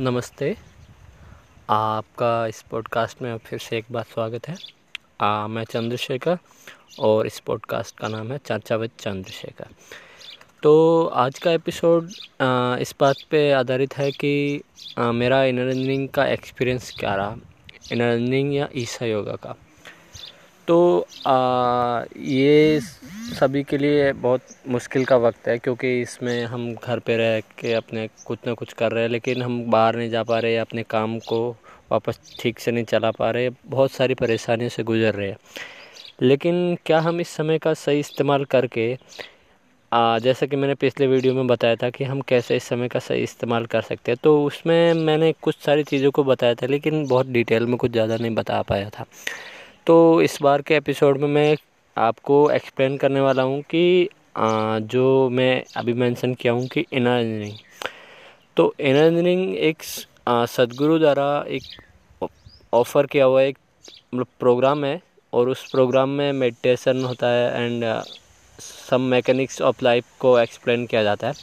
नमस्ते। आपका इस पॉडकास्ट में फिर से एक बार स्वागत है। आ, मैं चंद्रशेखर और इस पॉडकास्ट का नाम है चर्चा विद चंद्रशेखर। तो आज का एपिसोड इस बात पे आधारित है कि आ, मेरा इनर रनिंग का एक्सपीरियंस क्या रहा? इनर या ईसा योगा का? तो आ, ये सभी के लिए बहुत मुश्किल का वक्त है क्योंकि इसमें हम घर पे रह के अपने कुछ ना कुछ कर रहे हैं लेकिन हम बाहर नहीं जा पा रहे अपने काम को वापस ठीक से नहीं चला पा रहे बहुत सारी परेशानियों से गुजर रहे हैं। लेकिन क्या हम इस समय का सही इस्तेमाल करके आ, जैसा कि मैंने पिछले वीडियो में बताया था कि हम कैसे इस समय का सही इस्तेमाल कर सकते हैं तो उसमें मैंने कुछ सारी चीज़ों को बताया था लेकिन बहुत डिटेल में कुछ ज़्यादा नहीं बता पाया था। तो इस बार के एपिसोड में मैं आपको एक्सप्लेन करने वाला हूँ कि आ, जो मैं अभी मेंशन किया हूँ कि इनर इंजीनियरिंग तो इनर इंजीनियरिंग एक सदगुरु द्वारा एक ऑफ़र किया हुआ एक मतलब प्रोग्राम है और उस प्रोग्राम में मेडिटेशन होता है and some mechanics of life को एक्सप्लेन किया जाता है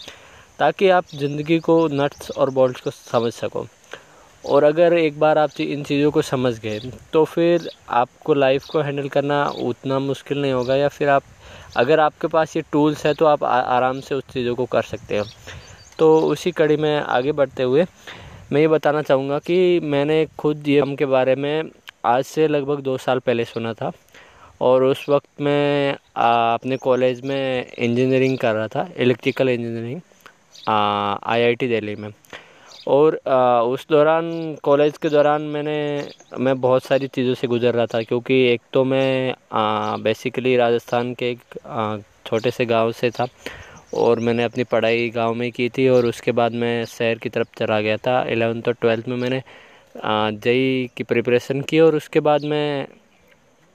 ताकि आप ज़िंदगी को नट्स और बोल्ट्स को समझ सको। और अगर एक बार आप इन चीज़ों को समझ गए तो फिर आपको लाइफ को हैंडल करना उतना मुश्किल नहीं होगा या फिर आप, अगर आपके पास ये टूल्स है तो आप आराम से उस चीज़ों को कर सकते हो। तो उसी कड़ी में आगे बढ़ते हुए मैं ये बताना चाहूँगा कि मैंने खुद ये के बारे में आज से लगभग दो साल पहले सुना था और उस वक्त मैं अपने कॉलेज में इंजीनियरिंग कर रहा था इलेक्ट्रिकल इंजीनियरिंग आईआईटी दिल्ली में। और आ, उस दौरान कॉलेज के दौरान मैंने मैं बहुत सारी चीज़ों से गुज़र रहा था क्योंकि एक तो मैं आ, बेसिकली राजस्थान के एक छोटे से गाँव से था और मैंने अपनी पढ़ाई गाँव में की थी और उसके बाद मैं शहर की तरफ़ चला गया था। एलेवेंथ और ट्वेल्थ में मैंने जई की प्रिपरेशन की और उसके बाद मैं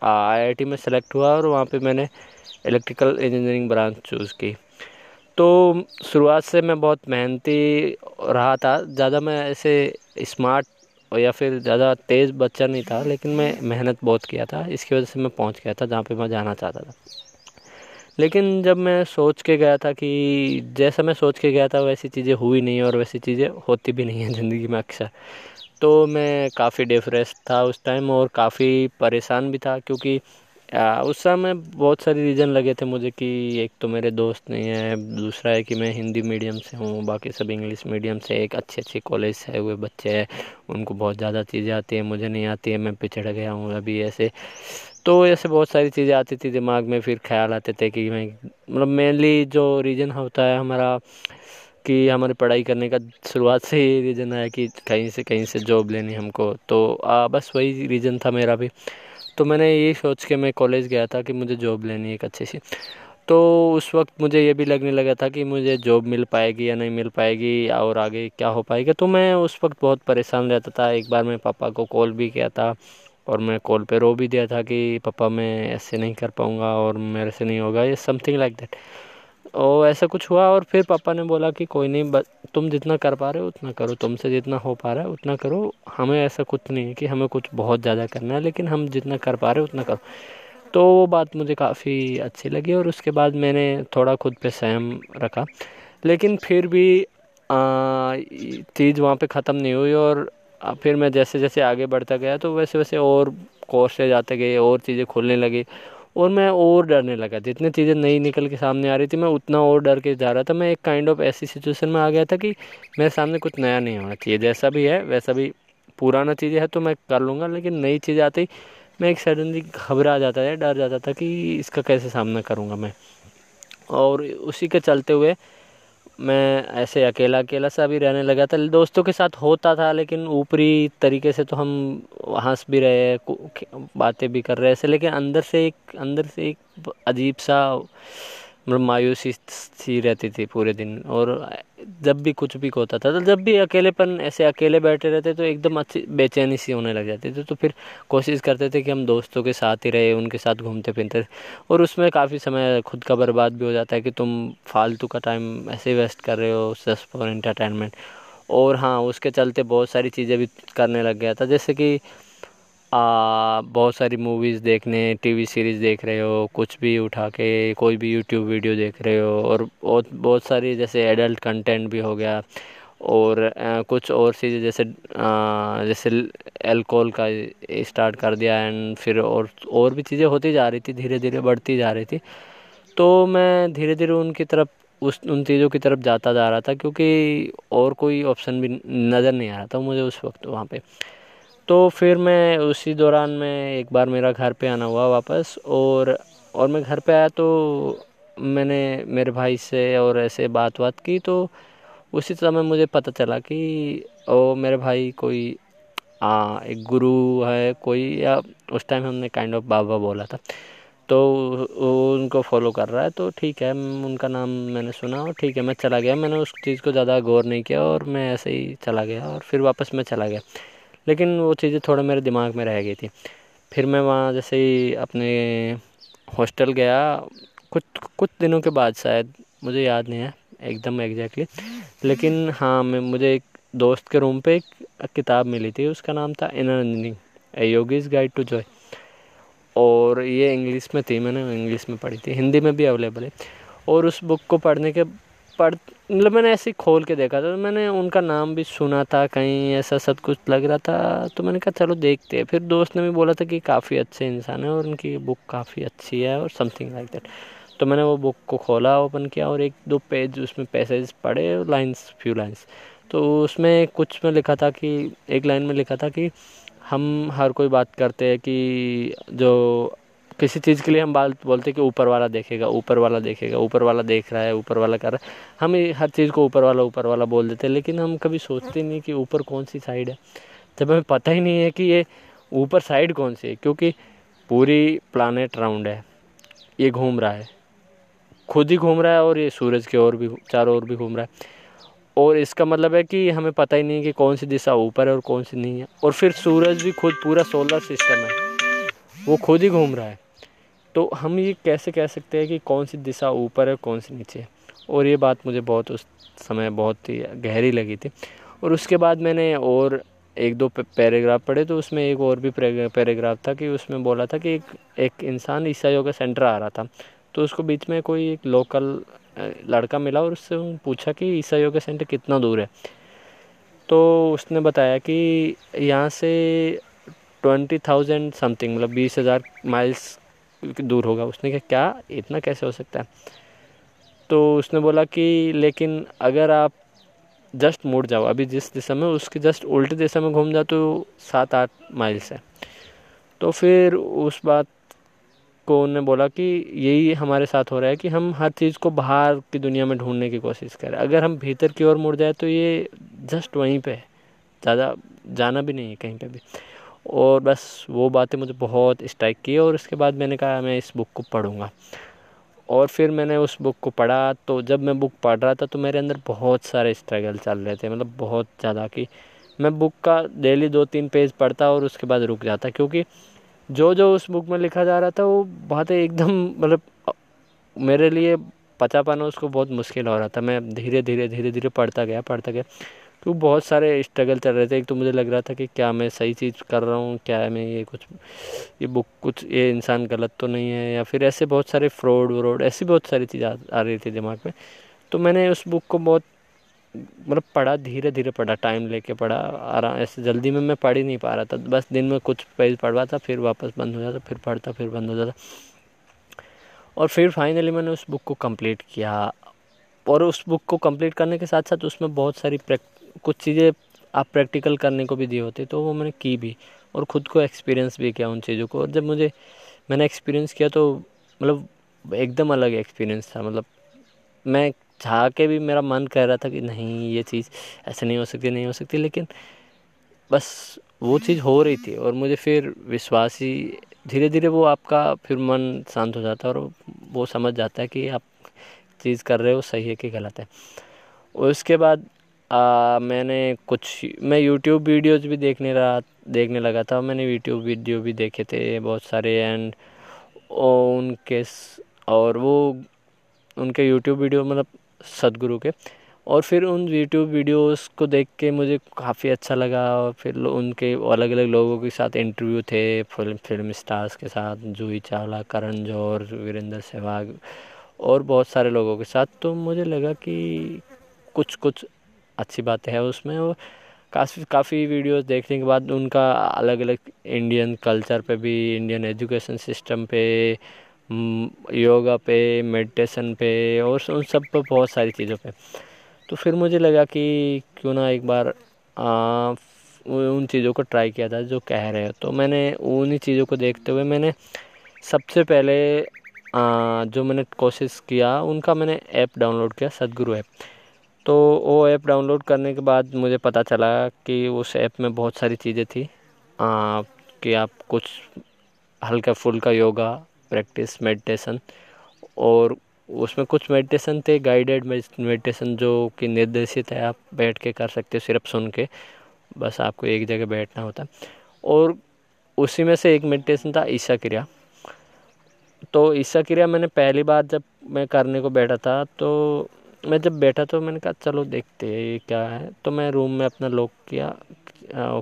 आईआईटी में सेलेक्ट हुआ और वहाँ पे मैंने इलेक्ट्रिकल इंजीनियरिंग ब्रांच चूज़ की। तो शुरुआत से मैं बहुत मेहनती रहा था। ज़्यादा मैं ऐसे स्मार्ट या फिर ज़्यादा तेज़ बच्चा नहीं था, लेकिन मैं मेहनत बहुत किया था। इसकी वजह से मैं पहुँच गया था जहाँ पे मैं जाना चाहता था। लेकिन जब मैं सोच के गया था कि जैसा मैं सोच के गया था, वैसी चीज़ें हुई नहीं और वैसी चीज़ें होती भी नहीं हैं ज़िंदगी में अक्सर। तो मैं काफ़ी डिफ्रेस था उस टाइम और काफ़ी परेशान भी था, क्योंकि उस समय बहुत सारे रीज़न लगे थे मुझे कि एक तो मेरे दोस्त नहीं है दूसरा है कि मैं हिंदी मीडियम से हूँ बाकी सब इंग्लिश मीडियम से। एक अच्छे अच्छे कॉलेज से हुए बच्चे हैं उनको बहुत ज़्यादा चीज़ें आती हैं मुझे नहीं आती है मैं पिछड़ गया हूँ अभी ऐसे। तो ऐसे बहुत सारी चीज़ें आती थी दिमाग में फिर ख्याल आते थे कि मैं मतलब मेनली जो रीज़न होता है हमारा कि हमारी पढ़ाई करने का शुरुआत से ही रीज़न आया कि कहीं से कहीं से जॉब लेनी हमको। तो आ, बस वही रीज़न था मेरा भी। तो मैंने ये सोच के मैं कॉलेज गया था कि मुझे जॉब लेनी है एक अच्छी सी। तो उस वक्त मुझे ये भी लगने लगा था कि मुझे जॉब मिल पाएगी या नहीं मिल पाएगी और आगे क्या हो पाएगा। तो मैं उस वक्त बहुत परेशान रहता था। एक बार मैं पापा को कॉल भी किया था और मैं कॉल पे रो भी दिया था कि पापा मैं ऐसे नहीं कर पाऊँगा और मेरे से नहीं होगा, ये समथिंग लाइक दैट और ऐसा कुछ हुआ और फिर पापा ने बोला कि कोई नहीं बस तुम जितना कर पा रहे हो उतना करो, तुमसे जितना हो पा रहा है उतना करो। हमें ऐसा कुछ नहीं है कि हमें कुछ बहुत ज़्यादा करना है, लेकिन हम जितना कर पा रहे हो उतना करो। तो वो बात मुझे काफ़ी अच्छी लगी और उसके बाद मैंने थोड़ा खुद पे सहम रखा। लेकिन फिर भी चीज़ वहाँ पे ख़त्म नहीं हुई और फिर मैं जैसे जैसे आगे बढ़ता गया तो वैसे वैसे और कोर्सेज आते गए, और चीज़ें खुलने लगी। और मैं और डरने लगा। जितनी चीज़ें नई निकल के सामने आ रही थी, मैं उतना और डर के जा रहा था। मैं एक काइंड ऑफ़ ऐसी सिचुएशन में आ गया था कि मेरे सामने कुछ नया नहीं होना चाहिए। जैसा भी है, वैसा भी पुराना चीज़ें है तो मैं कर लूँगा, लेकिन नई चीज़ आती मैं एक सडनली घबरा जाता था, डर जाता था कि इसका कैसे सामना करूँगा मैं। और उसी के चलते हुए मैं ऐसे अकेला अकेला सा भी रहने लगा था। दोस्तों के साथ होता था, लेकिन ऊपरी तरीके से तो हम हंस भी रहे बातें भी कर रहे ऐसे, लेकिन अंदर से एक, अंदर से एक अजीब सा मतलब मायूसी सी रहती थी पूरे दिन। और जब भी कुछ भी होता था तो जब भी अकेलेपन, ऐसे अकेले बैठे रहते तो एकदम अच्छी, बेचैनी सी होने लग जाती थी। तो फिर कोशिश करते थे कि हम दोस्तों के साथ ही रहे, उनके साथ घूमते फिरते और उसमें काफ़ी समय खुद का बर्बाद भी हो जाता है कि तुम फालतू का टाइम ऐसे वेस्ट कर रहे हो जस्ट फॉर इंटरटेनमेंट और हाँ उसके चलते बहुत सारी चीज़ें भी करने लग गया था। जैसे कि बहुत सारी मूवीज़ देखने टीवी सीरीज़ देख रहे हो कुछ भी उठा के कोई भी यूट्यूब वीडियो देख रहे हो और बहुत बहुत सारी जैसे एडल्ट कंटेंट भी हो गया और आ, कुछ और चीज़ें जैसे आ, जैसे एल्कोहल का स्टार्ट कर दिया एंड फिर और और भी चीज़ें होती जा रही थी धीरे धीरे बढ़ती जा रही थी। तो मैं धीरे धीरे उनकी तरफ़ उस उन चीज़ों की तरफ़ जाता जा रहा था क्योंकि और कोई ऑप्शन भी नज़र नहीं आ रहा था मुझे उस वक्त वहाँ पे। तो फिर मैं उसी दौरान मैं एक बार मेरा घर पे आना हुआ वापस और और मैं घर पे आया तो मैंने मेरे भाई से और ऐसे बात बात की तो उसी समय मुझे पता चला कि ओ मेरे भाई कोई आ, एक गुरु है कोई या उस टाइम हमने काइंड ऑफ़ बाबा बोला था। तो वो उनको फॉलो कर रहा है तो ठीक है उनका नाम मैंने सुना और ठीक है मैं चला गया। मैंने उस चीज़ को ज़्यादा गौर नहीं किया और मैं ऐसे ही चला गया और फिर वापस मैं चला गया। लेकिन वो चीज़ें थोड़ा मेरे दिमाग में रह गई थी। फिर मैं वहाँ जैसे ही अपने हॉस्टल गया, कुछ कुछ दिनों के बाद शायद, मुझे याद नहीं है एकदम एग्जैक्टली लेकिन हाँ मैं, मुझे एक दोस्त के रूम पे एक किताब मिली थी, उसका नाम था इनरंजनी a yogi's guide to joy और ये इंग्लिश में थी, मैंने इंग्लिश में पढ़ी थी, हिंदी में भी अवेलेबल है। और उस बुक को पढ़ने के पढ़ मतलब मैंने ऐसे खोल के देखा था तो मैंने उनका नाम भी सुना था, कहीं ऐसा सब कुछ लग रहा था तो मैंने कहा चलो देखते हैं। फिर दोस्त ने भी बोला था कि काफ़ी अच्छे इंसान है और उनकी बुक काफ़ी अच्छी है और समथिंग लाइक दैट तो मैंने वो बुक को खोला ओपन किया और एक दो पेज उसमें पैसेज पढ़े लाइन्स फ्यू लाइन्स तो उसमें कुछ में लिखा था कि, एक लाइन में लिखा था कि हम हर कोई बात करते हैं कि जो किसी चीज़ के लिए हम बात बोलते हैं कि ऊपर वाला देखेगा, ऊपर वाला देखेगा, ऊपर वाला देख रहा है, ऊपर वाला कर रहा है। हम हर चीज़ को ऊपर वाला ऊपर वाला बोल देते हैं, लेकिन हम कभी सोचते नहीं कि ऊपर कौन सी साइड है। जब हमें पता ही नहीं है कि ये ऊपर साइड कौन सी है, क्योंकि पूरी प्लानट राउंड है, ये घूम रहा है। खुद ही घूम रहा है और ये सूरज के ओर भी, चारों ओर भी घूम रहा है। और इसका मतलब है कि हमें पता ही नहीं है कि कौन सी दिशा ऊपर है और कौन सी नहीं है। और फिर सूरज भी खुद पूरा सोलर सिस्टम है। वो खुद ही घूम रहा है। तो हम ये कैसे कह सकते हैं कि कौन सी दिशा ऊपर है, कौन सी नीचे? है और ये बात मुझे बहुत उस समय बहुत ही गहरी लगी थी। और उसके बाद मैंने और एक दो पैराग्राफ पढ़े तो उसमें एक और भी पैराग्राफ था कि उसमें बोला था कि एक एक इंसान ईसा योगा सेंटर आ रहा था। तो उसको बीच में कोई एक लोकल लड़का मिला और उससे पूछा कि ईसा योगा सेंटर कितना दूर है? तो उसने बताया कि यहाँ से ट्वेंटी थाउज़ेंड समथिंग मतलब बीस हज़ार माइल्स दूर होगा। उसने कहा, क्या? इतना कैसे हो सकता है? तो उसने बोला कि, लेकिन अगर आप जस्ट मुड़ जाओ, अभी जिस दिशा में, उसके जस्ट उल्टी दिशा में घूम जाओ तो सात आठ माइल्स है। तो फिर उस बात को उन्होंने बोला कि, यही हमारे साथ हो रहा है कि हम हर चीज़ को बाहर की दुनिया में ढूँढने की कोशिश करें। अगर हम भीतर की ओर मुड़ जाए तो ये जस्ट वहीं पे है। ज़्यादा जाना भी नहीं है कहीं पे भी। और बस वो बातें मुझे बहुत स्ट्राइक की और उसके बाद मैंने कहा, मैं इस बुक को पढ़ूँगा. और फिर मैंने उस बुक को पढ़ा तो जब मैं बुक पढ़ रहा था तो मेरे अंदर बहुत सारे स्ट्रगल चल रहे थे मतलब बहुत ज़्यादा कि मैं बुक का डेली दो तीन पेज पढ़ता और उसके बाद रुक जाता, क्योंकि जो जो उस बुक में लिखा जा रहा था, वो बातें एकदम मतलब मेरे लिए पचा पाना उसको बहुत मुश्किल हो रहा था। मैं धीरे धीरे धीरे धीरे पढ़ता गया पढ़ता गया। तो बहुत सारे स्ट्रगल चल रहे थे। एक तो मुझे लग रहा था कि क्या मैं सही चीज़ कर रहा हूँ क्या मैं ये कुछ ये बुक कुछ ये इंसान गलत तो नहीं है या फिर ऐसे बहुत सारे फ्रॉड व्रॉड ऐसी बहुत सारी चीज़ आ, आ रही थी दिमाग में। तो मैंने उस बुक को बहुत मतलब पढ़ा धीरे धीरे पढ़ा टाइम लेके पढ़ा आराम ऐसे जल्दी में मैं पढ़ ही नहीं पा रहा था। बस दिन में कुछ पेज पढ़वाता फिर वापस बंद हो जाता फिर पढ़ता फिर बंद हो जाता। और फिर फाइनली मैंने उस बुक को कंप्लीट किया। और उस बुक को कंप्लीट करने के साथ साथ उसमें बहुत सारी कुछ चीज़ें आप प्रैक्टिकल करने को भी दिए होती तो वो मैंने की भी और ख़ुद को एक्सपीरियंस भी किया उन चीज़ों को। और जब मुझे, मैंने एक्सपीरियंस किया तो मतलब एकदम अलग एक्सपीरियंस था मतलब मैं चाह के भी मेरा मन कह रहा था कि नहीं, ये चीज़ ऐसे नहीं हो सकती, नहीं हो सकती, लेकिन बस वो चीज़ हो रही थी और मुझे फिर विश्वास ही धीरे धीरे वो आपका फिर मन शांत हो जाता है और वो समझ जाता है कि आप चीज़ कर रहे हो सही है कि गलत है? उसके बाद आ, मैंने कुछ मैं यूट्यूब वीडियोज़ भी देखने रहा देखने लगा था। मैंने यूट्यूब वीडियो भी देखे थे बहुत सारे एंड उनके और वो उनके यूट्यूब वीडियो मतलब सदगुरु के। और फिर उन यूट्यूब वीडियोस को देख के मुझे काफ़ी अच्छा लगा और फिर उनके अलग अलग लोगों के साथ इंटरव्यू थे फ़िल्म फ़िल्म स्टार्स के साथ जूही चावला करण जौहर वीरेंद्र सहवाग और बहुत सारे लोगों के साथ। तो मुझे लगा कि कुछ कुछ अच्छी बातें हैं उसमें और काफ़ी काफ़ी वीडियोस देखने के बाद उनका अलग अलग इंडियन कल्चर पे भी इंडियन एजुकेशन सिस्टम पे योगा पे मेडिटेशन पे और उन सब पे बहुत सारी चीज़ों पे। तो फिर मुझे लगा कि क्यों ना एक बार आ, उन चीज़ों को ट्राई किया था जो कह रहे हो। तो मैंने उन्हीं चीज़ों को देखते हुए मैंने सबसे पहले जो मैंने कोशिश किया उनका मैंने ऐप डाउनलोड किया सदगुरु ऐप। तो वो ऐप डाउनलोड करने के बाद मुझे पता चला कि उस ऐप में बहुत सारी चीज़ें थी। आ, कि आप कुछ हल्का फुल्का योगा प्रैक्टिस मेडिटेशन और उसमें कुछ मेडिटेशन थे गाइडेड मेडिटेशन जो कि निर्देशित है आप बैठ के कर सकते हो सिर्फ़ सुन के बस आपको एक जगह बैठना होता। और उसी में से एक मेडिटेशन था ईशा क्रिया तो ईशा क्रिया मैंने पहली बार जब मैं करने को बैठा था तो मैं जब बैठा तो मैंने कहा, चलो देखते हैं ये क्या है। तो मैं रूम में अपना लॉक किया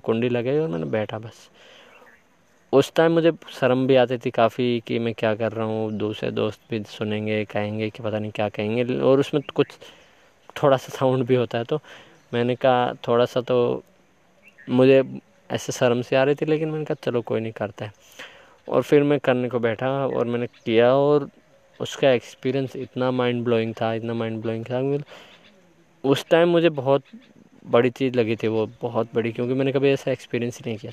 कुंडी लगाई और मैंने बैठा बस। उस टाइम मुझे शर्म भी आती थी काफ़ी कि मैं क्या कर रहा हूँ, दूसरे दोस्त भी सुनेंगे, कहेंगे कि पता नहीं क्या कहेंगे, और उसमें कुछ थोड़ा सा साउंड भी होता है। तो मैंने कहा थोड़ा सा तो मुझे ऐसे शर्म से आ रही थी, लेकिन मैंने कहा, चलो कोई नहीं, करता है। और फिर मैं करने को बैठा और मैंने किया और उसका एक्सपीरियंस इतना माइंड ब्लोइंग था इतना माइंड ब्लोइंग था उस टाइम मुझे बहुत बड़ी चीज़ लगी थी वो बहुत बड़ी क्योंकि मैंने कभी ऐसा एक्सपीरियंस ही नहीं किया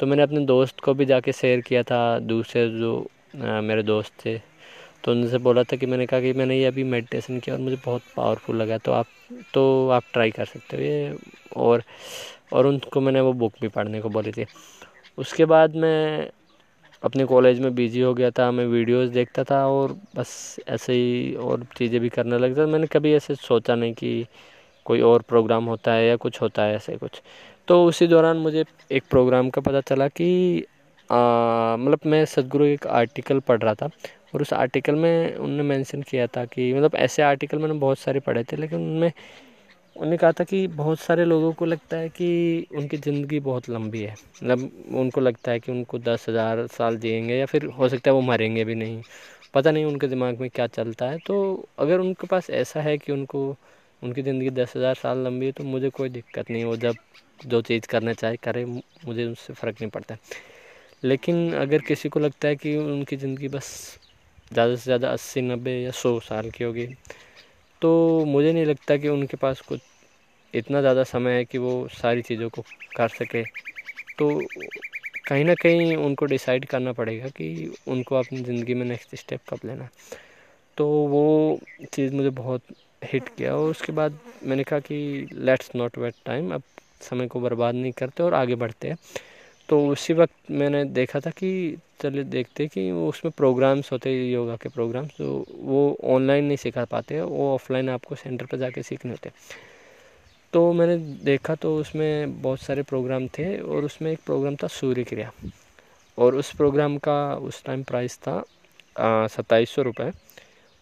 तो मैंने अपने दोस्त को भी जाके शेयर किया था दूसरे जो आ, मेरे दोस्त थे। तो उनसे बोला था कि मैंने कहा कि मैंने ये अभी मेडिटेशन किया और मुझे बहुत पावरफुल लगा तो आप तो आप ट्राई कर सकते हो ये। और और उनको मैंने वो बुक भी पढ़ने को बोली थी। उसके बाद मैं अपने कॉलेज में बिज़ी हो गया था, मैं वीडियोस देखता था और बस ऐसे ही और चीज़ें भी करने लगता था मैंने कभी ऐसे सोचा नहीं कि कोई और प्रोग्राम होता है या कुछ होता है ऐसे कुछ। तो उसी दौरान मुझे एक प्रोग्राम का पता चला कि मतलब मैं सदगुरु एक आर्टिकल पढ़ रहा था और उस आर्टिकल में उनने मेंशन किया था कि मतलब ऐसे आर्टिकल मैंने बहुत सारे पढ़े थे, लेकिन उनमें उन्होंने कहा था कि बहुत सारे लोगों को लगता है कि उनकी ज़िंदगी बहुत लंबी है। मतलब उनको लगता है कि उनको दस हज़ार साल जिएँगे या फिर हो सकता है वो मरेंगे भी नहीं। पता नहीं उनके दिमाग में क्या चलता है। तो अगर उनके पास ऐसा है कि उनको, उनकी ज़िंदगी दस हज़ार साल लंबी है तो मुझे कोई दिक्कत नहीं वो जब जो चीज़ करना चाहे करे मुझे उससे फ़र्क नहीं पड़ता। लेकिन अगर किसी को लगता है कि उनकी ज़िंदगी बस ज़्यादा से ज़्यादा अस्सी, नब्बे या सौ साल की होगी तो मुझे नहीं लगता कि उनके पास कुछ इतना ज़्यादा समय है कि वो सारी चीज़ों को कर सके। तो कहीं ना कहीं उनको डिसाइड करना पड़ेगा कि उनको अपनी ज़िंदगी में नेक्स्ट स्टेप कब लेना। तो वो चीज़ मुझे बहुत हिट किया और उसके बाद मैंने कहा कि लेट्स नॉट वेट टाइम अब समय को बर्बाद नहीं करते और आगे बढ़ते हैं। तो उसी वक्त मैंने देखा था कि चलिए देखते कि वो उसमें प्रोग्राम्स होते हैं योगा के प्रोग्राम्स तो वो ऑनलाइन नहीं सिखा पाते वो ऑफलाइन आपको सेंटर पर जाके सीखने होते तो मैंने देखा तो उसमें बहुत सारे प्रोग्राम थे और उसमें एक प्रोग्राम था सूर्य क्रिया और उस प्रोग्राम का उस टाइम प्राइस था सत्ताईस सौ रुपये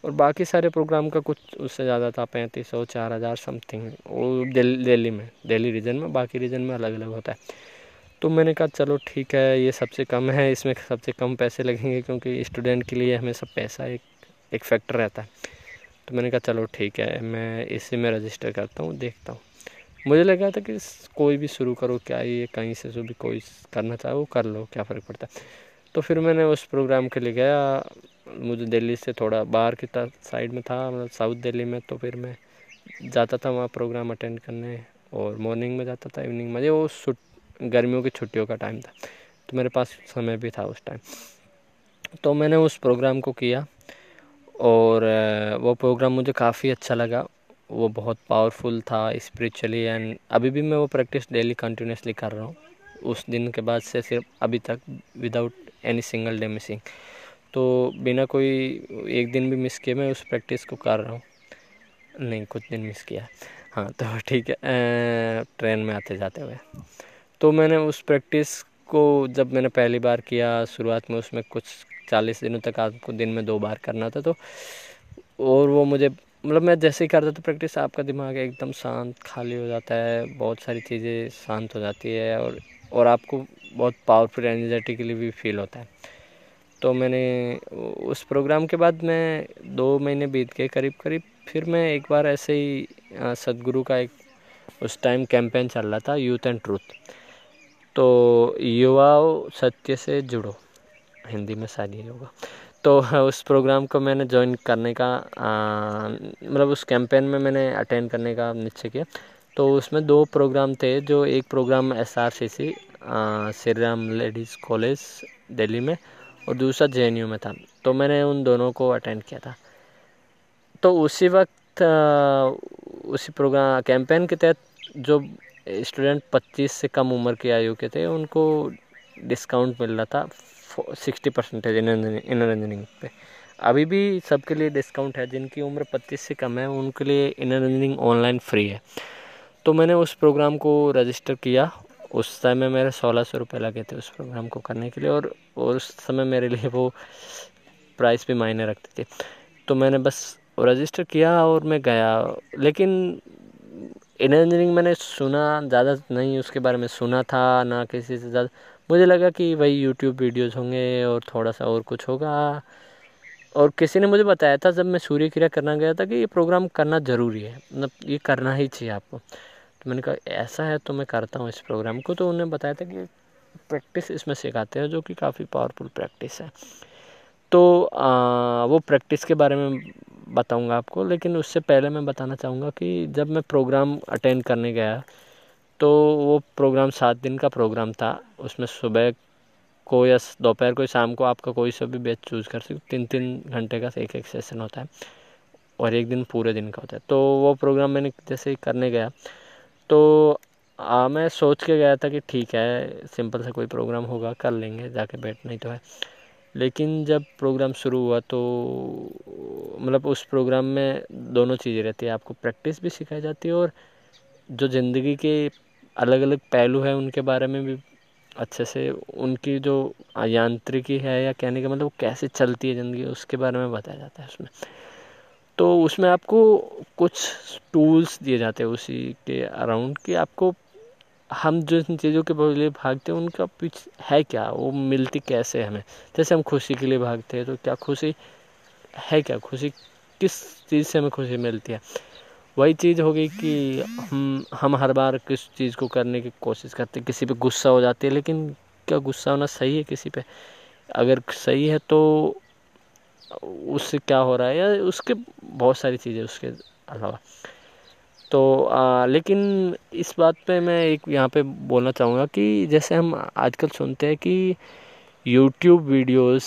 और बाकी सारे प्रोग्राम का कुछ उससे ज़्यादा था, पैंतीस सौ, चार हज़ार समथिंग वो दिल्ली में, दिल्ली रीजन में, बाकी रीजन में अलग अलग होता है। तो मैंने कहा, चलो ठीक है, ये सबसे कम है, इसमें सबसे कम पैसे लगेंगे क्योंकि स्टूडेंट के लिए हमें सब पैसा एक एक फैक्टर रहता है। तो मैंने कहा, चलो ठीक है, मैं इसी में रजिस्टर करता हूँ, देखता हूँ। मुझे लगा था कि कोई भी शुरू करो, क्या ये कहीं से जो भी कोई करना चाहे वो कर लो, क्या फ़र्क पड़ता है? तो फिर मैंने उस प्रोग्राम के लिए गया, मुझे दिल्ली से थोड़ा बाहर की साइड में था मतलब साउथ दिल्ली में तो फिर मैं जाता था वहाँ प्रोग्राम अटेंड करने और मॉर्निंग में जाता था इवनिंग में वो गर्मियों की छुट्टियों का टाइम था। तो मेरे पास समय भी था उस टाइम तो मैंने उस प्रोग्राम को किया और वो प्रोग्राम मुझे काफ़ी अच्छा लगा। वो बहुत पावरफुल था स्पिरिचुअली एंड अभी भी मैं वो प्रैक्टिस डेली कंटिन्यूसली कर रहा हूँ। उस दिन के बाद से सिर्फ़ अभी तक without any single day missing तो बिना कोई एक दिन भी मिस किए मैं उस प्रैक्टिस को कर रहा हूँ। नहीं, कुछ दिन मिस किया। हाँ तो ठीक है ट्रेन में आते जाते हुए। तो मैंने उस प्रैक्टिस को जब मैंने पहली बार किया शुरुआत में, उसमें कुछ चालीस दिनों तक आपको दिन में दो बार करना था तो और वो मुझे मतलब मैं जैसे ही करता था प्रैक्टिस, आपका दिमाग एकदम शांत, खाली हो जाता है, बहुत सारी चीज़ें शांत हो जाती है और और आपको बहुत पावरफुल एनर्जेटिकली भी फील होता है। तो मैंने उस प्रोग्राम के बाद मैं दो महीने बीत गए करीब करीब, फिर मैं एक बार ऐसे ही सदगुरु का एक उस टाइम कैंपेन चल रहा था यूथ एंड ट्रूथ तो युवाओं सत्य से जुड़ो, हिंदी में शायद ये होगा। तो उस प्रोग्राम को मैंने ज्वाइन करने का मतलब उस कैंपेन में मैंने अटेंड करने का निश्चय किया। तो उसमें दो प्रोग्राम थे, जो एक programme S R C C Shri Ram ladies college Delhi में और दूसरा जेएनयू में था। तो मैंने उन दोनों को अटेंड किया था। तो उसी वक्त उसी प्रोग्राम कैंपेन के तहत जो स्टूडेंट 25 से कम उम्र की आयु के थे उनको डिस्काउंट मिल रहा था सिक्सटी परसेंटेज इनर इंजीनियरिंग पे। अभी भी सबके लिए डिस्काउंट है जिनकी उम्र 25 से कम है उनके लिए इनर इंजीनियरिंग ऑनलाइन फ्री है। तो मैंने उस प्रोग्राम को रजिस्टर किया। उस समय मेरे सोलह सौ रुपये लगे थे उस प्रोग्राम को करने के लिए और, उस समय मेरे लिए वो प्राइस भी मायने रखते थे। तो मैंने बस रजिस्टर किया और मैं गया। लेकिन इंजीनियरिंग मैंने सुना ज़्यादा नहीं उसके बारे में सुना था ना किसी से ज़्यादा। मुझे लगा कि वही यूट्यूब वीडियोज़ होंगे और थोड़ा सा और कुछ होगा। और किसी ने मुझे बताया था जब मैं सूर्य क्रिया करना गया था कि ये प्रोग्राम करना ज़रूरी है। मतलब ये करना ही चाहिए आपको। तो मैंने कहा ऐसा है तो मैं करता हूँ इस प्रोग्राम को। तो उन्होंने बताया था कि प्रैक्टिस इसमें सिखाते हैं जो कि काफ़ी पावरफुल प्रैक्टिस है। तो आ, वो प्रैक्टिस के बारे में बताऊँगा आपको लेकिन उससे पहले मैं बताना चाहूँगा कि जब मैं प्रोग्राम अटेंड करने गया तो वो प्रोग्राम सात दिन का प्रोग्राम था। उसमें सुबह को या दोपहर को शाम को आपका कोई सा भी बैच चूज़ कर सकते तीन तीन घंटे का एक एक सेशन होता है और एक दिन पूरे दिन का होता है। तो वो प्रोग्राम मैंने जैसे करने गया तो आ, मैं सोच के गया था कि ठीक है सिंपल सा कोई प्रोग्राम होगा कर लेंगे जाके बैठना ही तो है। लेकिन जब प्रोग्राम शुरू हुआ तो मतलब उस प्रोग्राम में दोनों चीज़ें रहती है। आपको प्रैक्टिस भी सिखाई जाती है और जो ज़िंदगी के अलग अलग पहलू हैं, उनके बारे में भी अच्छे से उनकी जो यांत्रिकी है या कहने का मतलब वो कैसे चलती है ज़िंदगी, उसके बारे में बताया जाता है उसमें। तो उसमें आपको कुछ टूल्स दिए जाते हैं उसी के अराउंड कि आपको हम जो इन चीज़ों के लिए भागते हैं, उनका पीछे है क्या? वो मिलती कैसे हमें? जैसे हम खुशी के लिए भागते हैं तो क्या खुशी है क्या? खुशी किस चीज़ से हमें खुशी मिलती है? वही चीज़ हो गई कि हम हम हर बार किस चीज़ को करने की कोशिश करते हैं। किसी पे गुस्सा हो जाती है, लेकिन क्या गुस्सा होना सही है किसी पे? अगर सही है तो उससे क्या हो रहा है? या उसके बहुत सारी चीज़ें उसके अलावा। तो आ, लेकिन इस बात पे मैं एक यहाँ पे बोलना चाहूँगा कि जैसे हम आजकल सुनते हैं कि यूट्यूब वीडियोस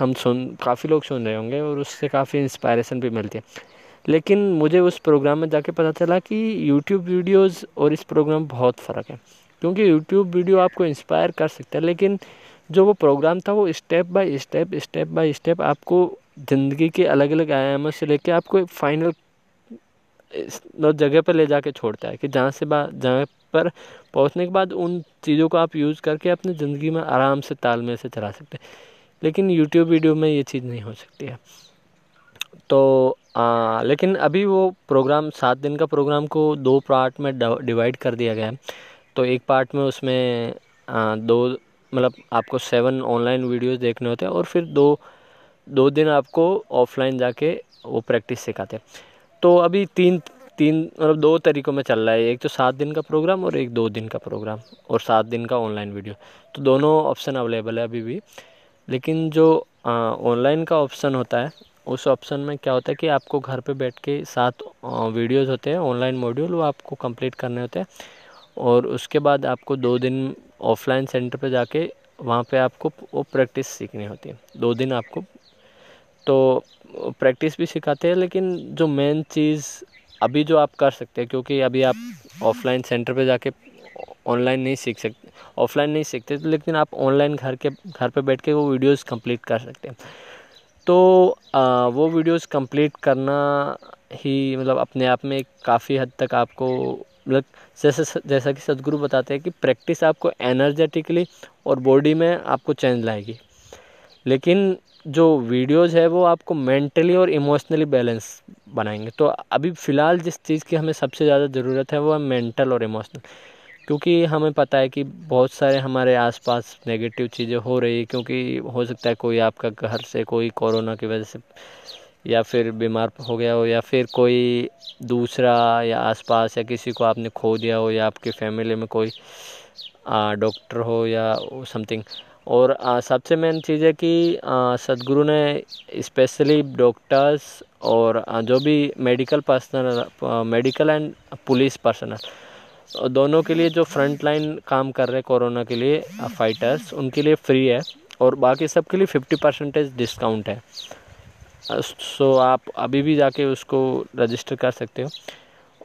हम सुन काफ़ी लोग सुन रहे होंगे और उससे काफ़ी इंस्पायरेशन भी मिलती है। लेकिन मुझे उस प्रोग्राम में जाके पता चला कि यूट्यूब वीडियोस और इस प्रोग्राम में बहुत फ़र्क है। क्योंकि यूट्यूब वीडियो आपको इंस्पायर कर सकता है लेकिन जो वो प्रोग्राम था वो step by step step by step आपको ज़िंदगी के अलग अलग आयामों से लेके आपको एक फाइनल जगह पर ले जाके छोड़ता है कि जहाँ से बात जहाँ पर पहुँचने के बाद उन चीज़ों को आप यूज़ करके अपनी ज़िंदगी में आराम से तालमेल से चला सकते हैं। लेकिन यूट्यूब वीडियो में ये चीज़ नहीं हो सकती है। तो आ, लेकिन अभी वो प्रोग्राम सात दिन का प्रोग्राम को दो पार्ट में डिवाइड कर दिया गया है। तो एक पार्ट में उसमें आ, दो मतलब आपको सेवन ऑनलाइन वीडियोस देखने होते हैं और फिर दो दो दिन आपको ऑफलाइन जाके वो प्रैक्टिस सिखाते हैं। तो अभी तीन तीन मतलब दो तरीक़ों में चल रहा है। एक तो सात दिन का प्रोग्राम और एक दो दिन का प्रोग्राम और सात दिन का ऑनलाइन वीडियो तो दोनों ऑप्शन अवेलेबल है अभी भी। लेकिन जो ऑनलाइन का ऑप्शन होता है, उस ऑप्शन में क्या होता है कि आपको घर पे बैठ के सात वीडियोज़ होते हैं ऑनलाइन मॉड्यूल वो आपको कंप्लीट करने होते हैं। और उसके बाद आपको दो दिन ऑफलाइन सेंटर पे जाके वहाँ पे आपको वो प्रैक्टिस सीखनी होती है। दो दिन आपको तो प्रैक्टिस भी सिखाते हैं लेकिन जो मेन चीज़ अभी जो आप कर सकते हैं क्योंकि अभी आप ऑफलाइन सेंटर पे जाके ऑनलाइन नहीं सीख सकते ऑफलाइन नहीं सीखते तो लेकिन आप ऑनलाइन घर के घर पे बैठ के वो वीडियोस कंप्लीट कर सकते हैं। तो आ, वो वीडियोस कंप्लीट करना ही मतलब अपने आप में काफ़ी हद तक आपको मतलब जैसे जैसा कि सदगुरु बताते हैं कि प्रैक्टिस आपको एनर्जेटिकली और बॉडी में आपको चेंज लाएगी। लेकिन जो वीडियोज़ है वो आपको मेंटली और इमोशनली बैलेंस बनाएँगे। तो अभी फ़िलहाल जिस चीज़ की हमें सबसे ज़्यादा ज़रूरत है वो है मेंटल और इमोशनल। क्योंकि हमें पता है कि बहुत सारे हमारे आसपास नेगेटिव चीज़ें हो रही है, क्योंकि हो सकता है कोई आपका घर से कोई कोरोना की वजह से या फिर बीमार हो गया हो, या फिर कोई दूसरा या आसपास या किसी को आपने खो दिया हो या आपके फैमिली में कोई डॉक्टर हो या समथिंग। और सबसे मेन चीज़ है कि सदगुरु ने स्पेशली डॉक्टर्स और जो भी medical personnel medical and police personnel दोनों के लिए जो फ्रंट लाइन काम कर रहे कोरोना के लिए फाइटर्स उनके लिए फ्री है और बाकी सब के लिए फिफ्टी परसेंटेज डिस्काउंट है। सो आप अभी भी जाके उसको रजिस्टर कर सकते हो।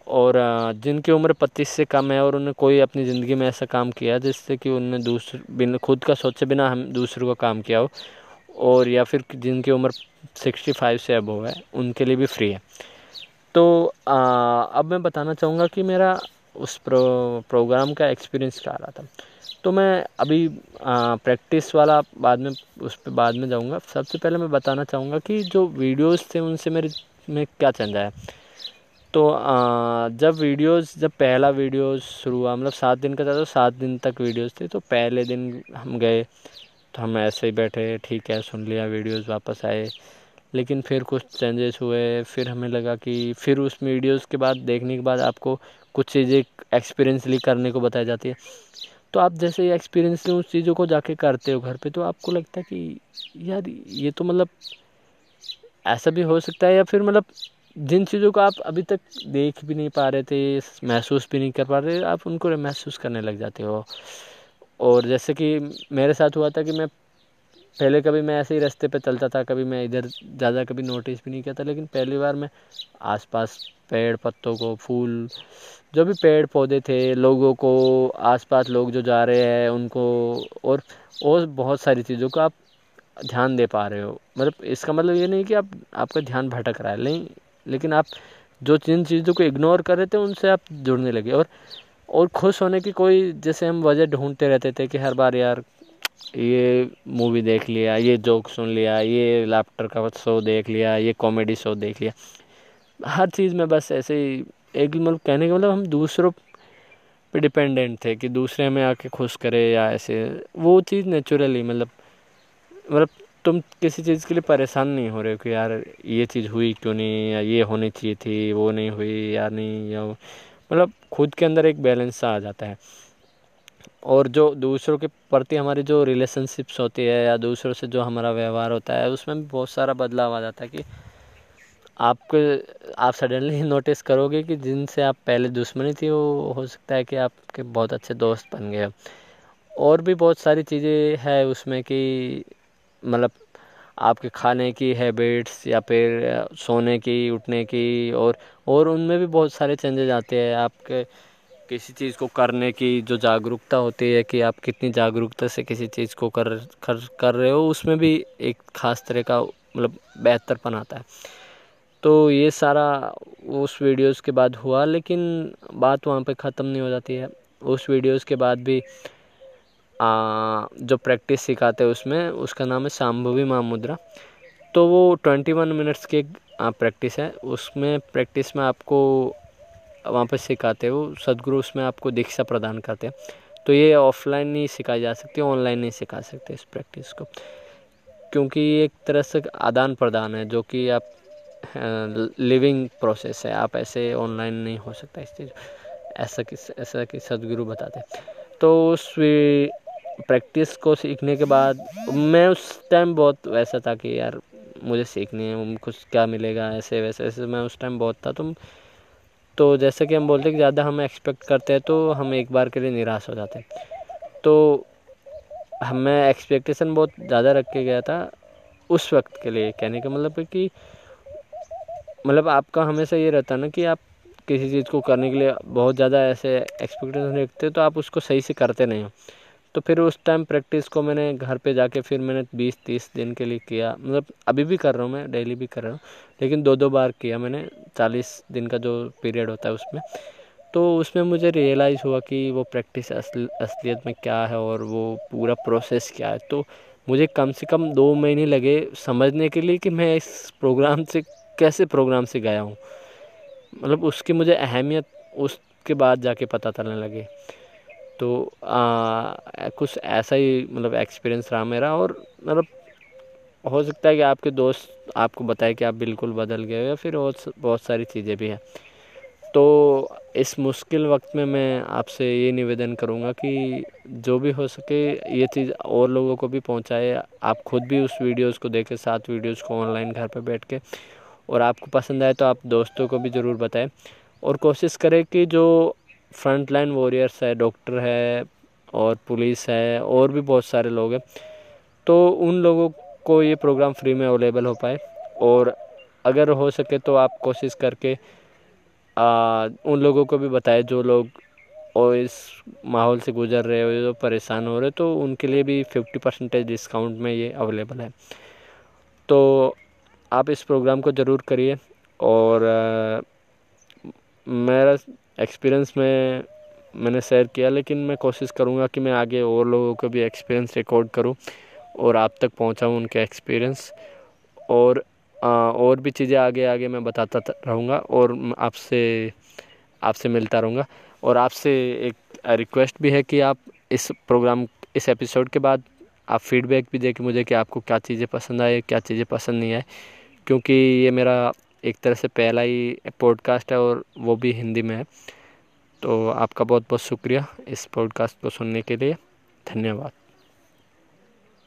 और जिनकी उम्र पच्चीस से कम है और उन्हें कोई अपनी ज़िंदगी में ऐसा काम किया जिससे कि उनने दूसरे बिना खुद का सोचे बिना हम दूसरों का काम किया हो और या फिर जिनकी उम्र सिक्सटी फाइव से अबव है उनके लिए भी फ्री है। तो आ, अब मैं बताना चाहूँगा कि मेरा उस प्रो, प्रोग्राम का एक्सपीरियंस क्या रहा था। तो मैं अभी प्रैक्टिस वाला बाद में उस पर बाद में जाऊँगा। सबसे पहले मैं बताना चाहूँगा कि जो वीडियोस थे उनसे मेरे में क्या रहा है। तो जब वीडियोस जब पहला वीडियोस शुरू हुआ मतलब सात दिन का था तो सात दिन तक वीडियोस थे तो पहले दिन हम गए तो हम ऐसे ही बैठे, ठीक है, सुन लिया वीडियोस वापस आए। लेकिन फिर कुछ चेंजेस हुए, फिर हमें लगा कि, फिर उस वीडियोस के बाद, देखने के बाद आपको कुछ चीज़ें एक्सपीरियंसली करने को बताई जाती है। तो आप जैसे ये एक्सपीरियंस उस चीज़ों को जाके करते हो घर पे तो आपको लगता है कि, यार, ये तो मतलब ऐसा भी हो सकता है, या फिर मतलब जिन चीज़ों को आप अभी तक देख भी नहीं पा रहे थे, महसूस भी नहीं कर पा रहे, आप उनको महसूस करने लग जाते हो। और जैसे कि मेरे साथ हुआ था कि मैं, पहले कभी मैं ऐसे ही रास्ते पे चलता था, कभी मैं इधर ज़्यादा कभी नोटिस भी नहीं किया था, लेकिन पहली बार मैं आसपास पेड़ पत्तों को, फूल, जो भी पेड़ पौधे थे, लोगों को, आसपास लोग जो जा रहे हैं, उनको, और और बहुत सारी चीज़ों को आप ध्यान दे पा रहे हो। मतलब इसका मतलब ये नहीं कि आप, आपका ध्यान भटक रहा है, नहीं लेकिन आप जो जिन चीज़ों को इग्नोर कर रहे थे, उनसे आप जुड़ने लगे। और और खुश होने की कोई, जैसे हम वजह ढूंढते रहते थे कि हर बार यार, ये मूवी देख लिया, ये जोक सुन लिया, ये लाफ्टर का शो देख लिया, ये कॉमेडी शो देख लिया। हर चीज़ में बस ऐसे ही, एक मतलब कहने का मतलब हम दूसरों पे डिपेंडेंट थे कि दूसरे हमें आके खुश करे या ऐसे, वो चीज़ नेचुरली मतलब मतलब तुम किसी चीज़ के लिए परेशान नहीं हो रहे हो कि यार ये चीज़ हुई क्यों नहीं या ये होनी चाहिए थी, वो नहीं हुई या नहीं, या मतलब खुद के अंदर एक बैलेंस सा आ जाता है। और जो दूसरों के प्रति हमारी जो रिलेशनशिप्स होती है या दूसरों से जो हमारा व्यवहार होता है, उसमें भी बहुत सारा बदलाव आ जाता है कि आपके, आप सडनली नोटिस करोगे कि जिनसे आप पहले दुश्मनी थी, वो हो सकता है कि आपके बहुत अच्छे दोस्त बन गए। और भी बहुत सारी चीज़ें हैं उसमें कि मतलब आपके खाने की हैबिट्स या फिर सोने की, उठने की और और उनमें भी बहुत सारे चेंजेज आते हैं। आपके किसी चीज़ को करने की जो जागरूकता होती है कि आप कितनी जागरूकता से किसी चीज़ को कर कर कर रहे हो, उसमें भी एक ख़ास तरह का मतलब बेहतरपन आता है। तो ये सारा उस वीडियोस के बाद हुआ, लेकिन बात वहाँ पे ख़त्म नहीं हो जाती है। उस वीडियोस के बाद भी जो प्रैक्टिस सिखाते हैं उसमें, उसका नाम है शाम्भवी महामुद्रा। तो वो ट्वेंटी वन मिनट्स की प्रैक्टिस है। उसमें प्रैक्टिस में आपको वहाँ पर सिखाते हैं सदगुरु उसमें आपको दीक्षा प्रदान करते हैं। तो ये ऑफलाइन नहीं सिखाई जा सकती ऑनलाइन नहीं सिखा सकते इस प्रैक्टिस को। क्योंकि ये एक तरह से आदान प्रदान है, जो कि आप लिविंग प्रोसेस है। आप ऐसे ऑनलाइन नहीं हो सकता इस चीज़ ऐसा कि ऐसा कि सदगुरु बताते तो उस प्रैक्टिस को सीखने के बाद, मैं उस टाइम बहुत वैसा था कि यार, मुझे सीखनी है कुछ क्या मिलेगा, ऐसे वैसे, ऐसे मैं उस टाइम बहुत था। तुम तो जैसे कि हम बोलते हैं कि ज़्यादा हम एक्सपेक्ट करते हैं तो हम एक बार के लिए निराश हो जाते हैं। तो हमें एक्सपेक्टेशन बहुत ज़्यादा रख के गया था उस वक्त के लिए, कहने का मतलब कि मतलब आपका हमेशा ये रहता ना कि आप किसी चीज़ को करने के लिए बहुत ज़्यादा ऐसे एक्सपेक्टेशन रखते हो तो आप उसको सही से करते नहीं हो। तो फिर उस टाइम प्रैक्टिस को मैंने घर पे जाके फिर मैंने बीस, तीस दिन के लिए किया। मतलब अभी भी कर रहा हूँ मैं डेली भी कर रहा हूँ, लेकिन दो दो बार किया मैंने, चालीस दिन का जो पीरियड होता है उसमें। तो उसमें मुझे रियलाइज़ हुआ कि वो प्रैक्टिस असल, असलियत में क्या है और वो पूरा प्रोसेस क्या है। तो मुझे कम से कम दो महीने लगे समझने के लिए कि मैं इस प्रोग्राम से, कैसे प्रोग्राम से गया हूँ। मतलब उसकी मुझे अहमियत, उसके बाद जाके पता चलने लगे। तो आ, कुछ ऐसा ही मतलब एक्सपीरियंस रहा मेरा और मतलब हो सकता है कि आपके दोस्त आपको बताए कि आप बिल्कुल बदल गए या फिर और बहुत सारी चीज़ें भी हैं। तो इस मुश्किल वक्त में मैं आपसे ये निवेदन करूँगा कि जो भी हो सके ये चीज़ और लोगों को भी पहुँचाए। आप खुद भी उस वीडियोज़ को देखें सात वीडियोज़ को ऑनलाइन घर पर बैठ के। और आपको पसंद आए तो आप दोस्तों को भी ज़रूर बताएँ। और कोशिश करें कि जो फ्रंट लाइन वॉरियर्स है डॉक्टर है और पुलिस है और भी बहुत सारे लोग हैं। तो उन लोगों को ये प्रोग्राम फ्री में अवेलेबल हो पाए और अगर हो सके तो आप कोशिश करके आ, उन लोगों को भी बताएँ जो लोग और इस माहौल से गुजर रहे हो जो परेशान हो रहे तो उनके लिए भी फिफ्टी परसेंटेज डिस्काउंट में ये अवेलेबल है। तो आप इस प्रोग्राम को ज़रूर करिए और आ, मेरा एक्सपीरियंस में मैंने शेयर किया लेकिन मैं कोशिश करूँगा कि मैं आगे और लोगों को भी एक्सपीरियंस रिकॉर्ड करूँ और आप तक पहुँचाऊँ उनके एक्सपीरियंस और आ, और भी चीज़ें आगे आगे मैं बताता रहूँगा और आपसे आपसे मिलता रहूँगा। और आपसे एक रिक्वेस्ट भी है कि आप इस प्रोग्राम इस एपिसोड के बाद आप फीडबैक भी दें कि मुझे कि आपको क्या चीज़ें पसंद आए क्या चीज़ें पसंद नहीं आए क्योंकि ये मेरा एक तरह से पहला ही पॉडकास्ट है और वो भी हिंदी में है। तो आपका बहुत बहुत शुक्रिया इस पॉडकास्ट को सुनने के लिए। धन्यवाद।